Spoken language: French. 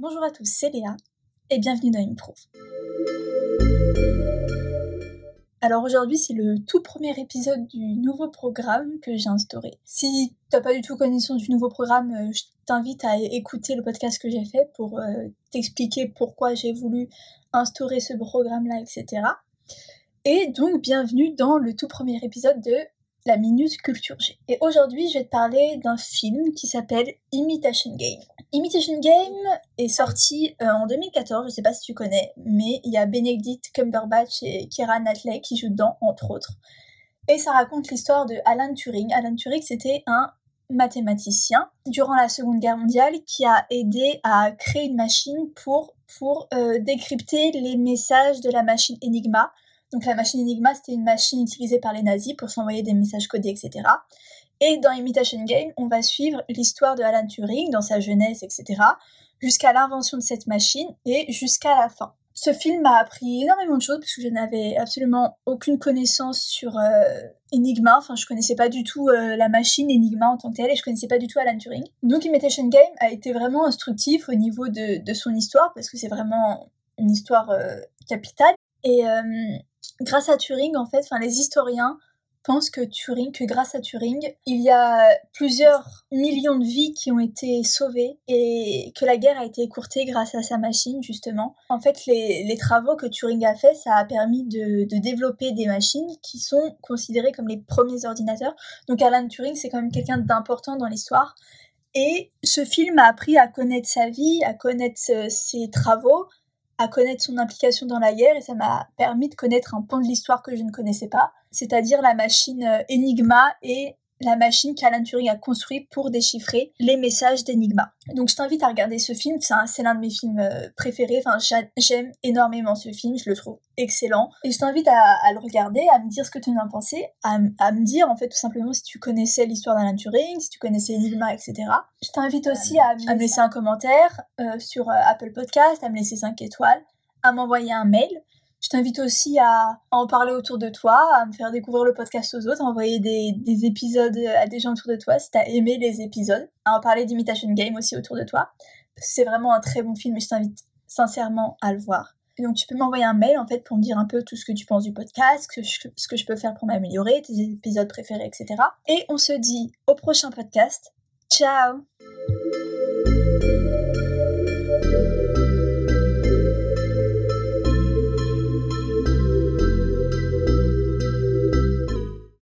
Bonjour à tous, c'est Léa et bienvenue dans Improve. Alors aujourd'hui, c'est le tout premier épisode du nouveau programme que j'ai instauré. Si t'as pas du tout connaissance du nouveau programme, euh, je t'invite à écouter le podcast que j'ai fait pour euh, t'expliquer pourquoi j'ai voulu instaurer ce programme-là, etc. Et donc, bienvenue dans le tout premier épisode de la Minute Culture G. Et aujourd'hui, je vais te parler d'un film qui s'appelle Imitation Game. Imitation Game est sorti euh, en 2014, je sais pas si tu connais, mais il y a Benedict Cumberbatch et Kira Knightley qui jouent dedans, entre autres. Et ça raconte l'histoire de Alan Turing. Alan Turing, c'était un mathématicien durant la Seconde Guerre mondiale qui a aidé à créer une machine pour, pour euh, décrypter les messages de la machine Enigma, donc la machine Enigma, c'était une machine utilisée par les nazis pour s'envoyer des messages codés, etc. Et dans Imitation Game, on va suivre l'histoire de Alan Turing dans sa jeunesse, etc. jusqu'à l'invention de cette machine et jusqu'à la fin. Ce film m'a appris énormément de choses parce que je n'avais absolument aucune connaissance sur euh, Enigma. Enfin, je connaissais pas du tout euh, la machine Enigma en tant que telle et je connaissais pas du tout Alan Turing. Donc Imitation Game a été vraiment instructif au niveau de, son histoire parce que c'est vraiment une histoire euh, capitale. Et grâce à Turing, en fait, les historiens pensent que Turing, que grâce à Turing, il y a plusieurs millions de vies qui ont été sauvées et que la guerre a été écourtée grâce à sa machine, justement. En fait, les, travaux que Turing a fait, ça a permis de, de, développer des machines qui sont considérées comme les premiers ordinateurs. Donc Alan Turing, c'est quand même quelqu'un d'important dans l'histoire. Et ce film a appris à connaître sa vie, à connaître ses travaux, à connaître son implication dans la guerre et ça m'a permis de connaître un pan de l'histoire que je ne connaissais pas, c'est-à-dire la machine euh, Enigma et la machine qu'Alan Turing a construite pour déchiffrer les messages d'Enigma. Donc je t'invite à regarder ce film, c'est l'un de mes films euh, préférés, enfin j'aime énormément ce film, je le trouve excellent. Et je t'invite à, le regarder, à me dire ce que tu en as pensé, à, me dire en fait tout simplement si tu connaissais l'histoire d'Alan Turing, si tu connaissais Enigma, etc. Je t'invite aussi à, me laisser un commentaire euh, sur euh, Apple Podcast, à me laisser 5 étoiles, à m'envoyer un mail. Je t'invite aussi à en parler autour de toi, à me faire découvrir le podcast aux autres, à envoyer des, épisodes à des gens autour de toi si t'as aimé les épisodes, à en parler d'Imitation Game aussi autour de toi. C'est vraiment un très bon film et je t'invite sincèrement à le voir. donc tu peux m'envoyer un mail en fait pour me dire un peu tout ce que tu penses du podcast, ce que je peux faire pour m'améliorer, tes épisodes préférés, etc. Et on se dit au prochain podcast. Ciao